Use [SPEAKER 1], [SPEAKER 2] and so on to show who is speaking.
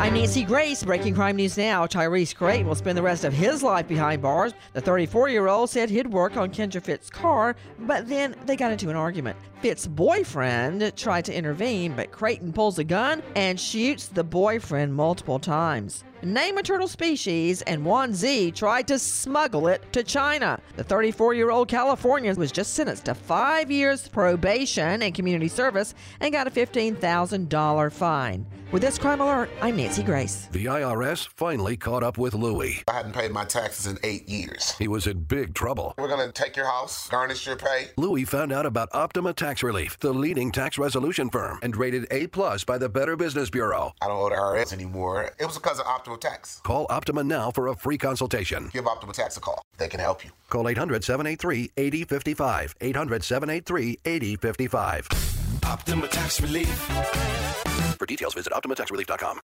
[SPEAKER 1] I'm Nancy Grace. Breaking crime news now. Tyrese Creighton will spend the rest of his life behind bars. The 34 year old said he'd work on Kendra Fitz's car, but then they got into an argument. Fitz's boyfriend tried to intervene, but Creighton pulls a gun and shoots the boyfriend multiple times. Name a turtle species, and Wan Zi tried to smuggle it to China. The 34 year old Californian was just sentenced to five years probation and community service and got a $15,000 fine. With this crime alert, I'm Nancy Grace.
[SPEAKER 2] The IRS finally caught up with Louie.
[SPEAKER 3] I hadn't paid my taxes in eight years.
[SPEAKER 2] He was in big trouble.
[SPEAKER 3] We're going to take your house, garnish your pay.
[SPEAKER 2] Louie found out about Optima Tax Relief, the leading tax resolution firm, and rated A plus by the Better Business Bureau.
[SPEAKER 3] I don't owe the IRS anymore. It was because of Optima Tax.
[SPEAKER 2] Call Optima now for a free consultation.
[SPEAKER 3] Give Optima Tax a call. They can help you.
[SPEAKER 2] Call 800 783 8055. 800 783 8055.
[SPEAKER 4] Optima Tax Relief.
[SPEAKER 2] For details, visit OptimaTaxRelief.com.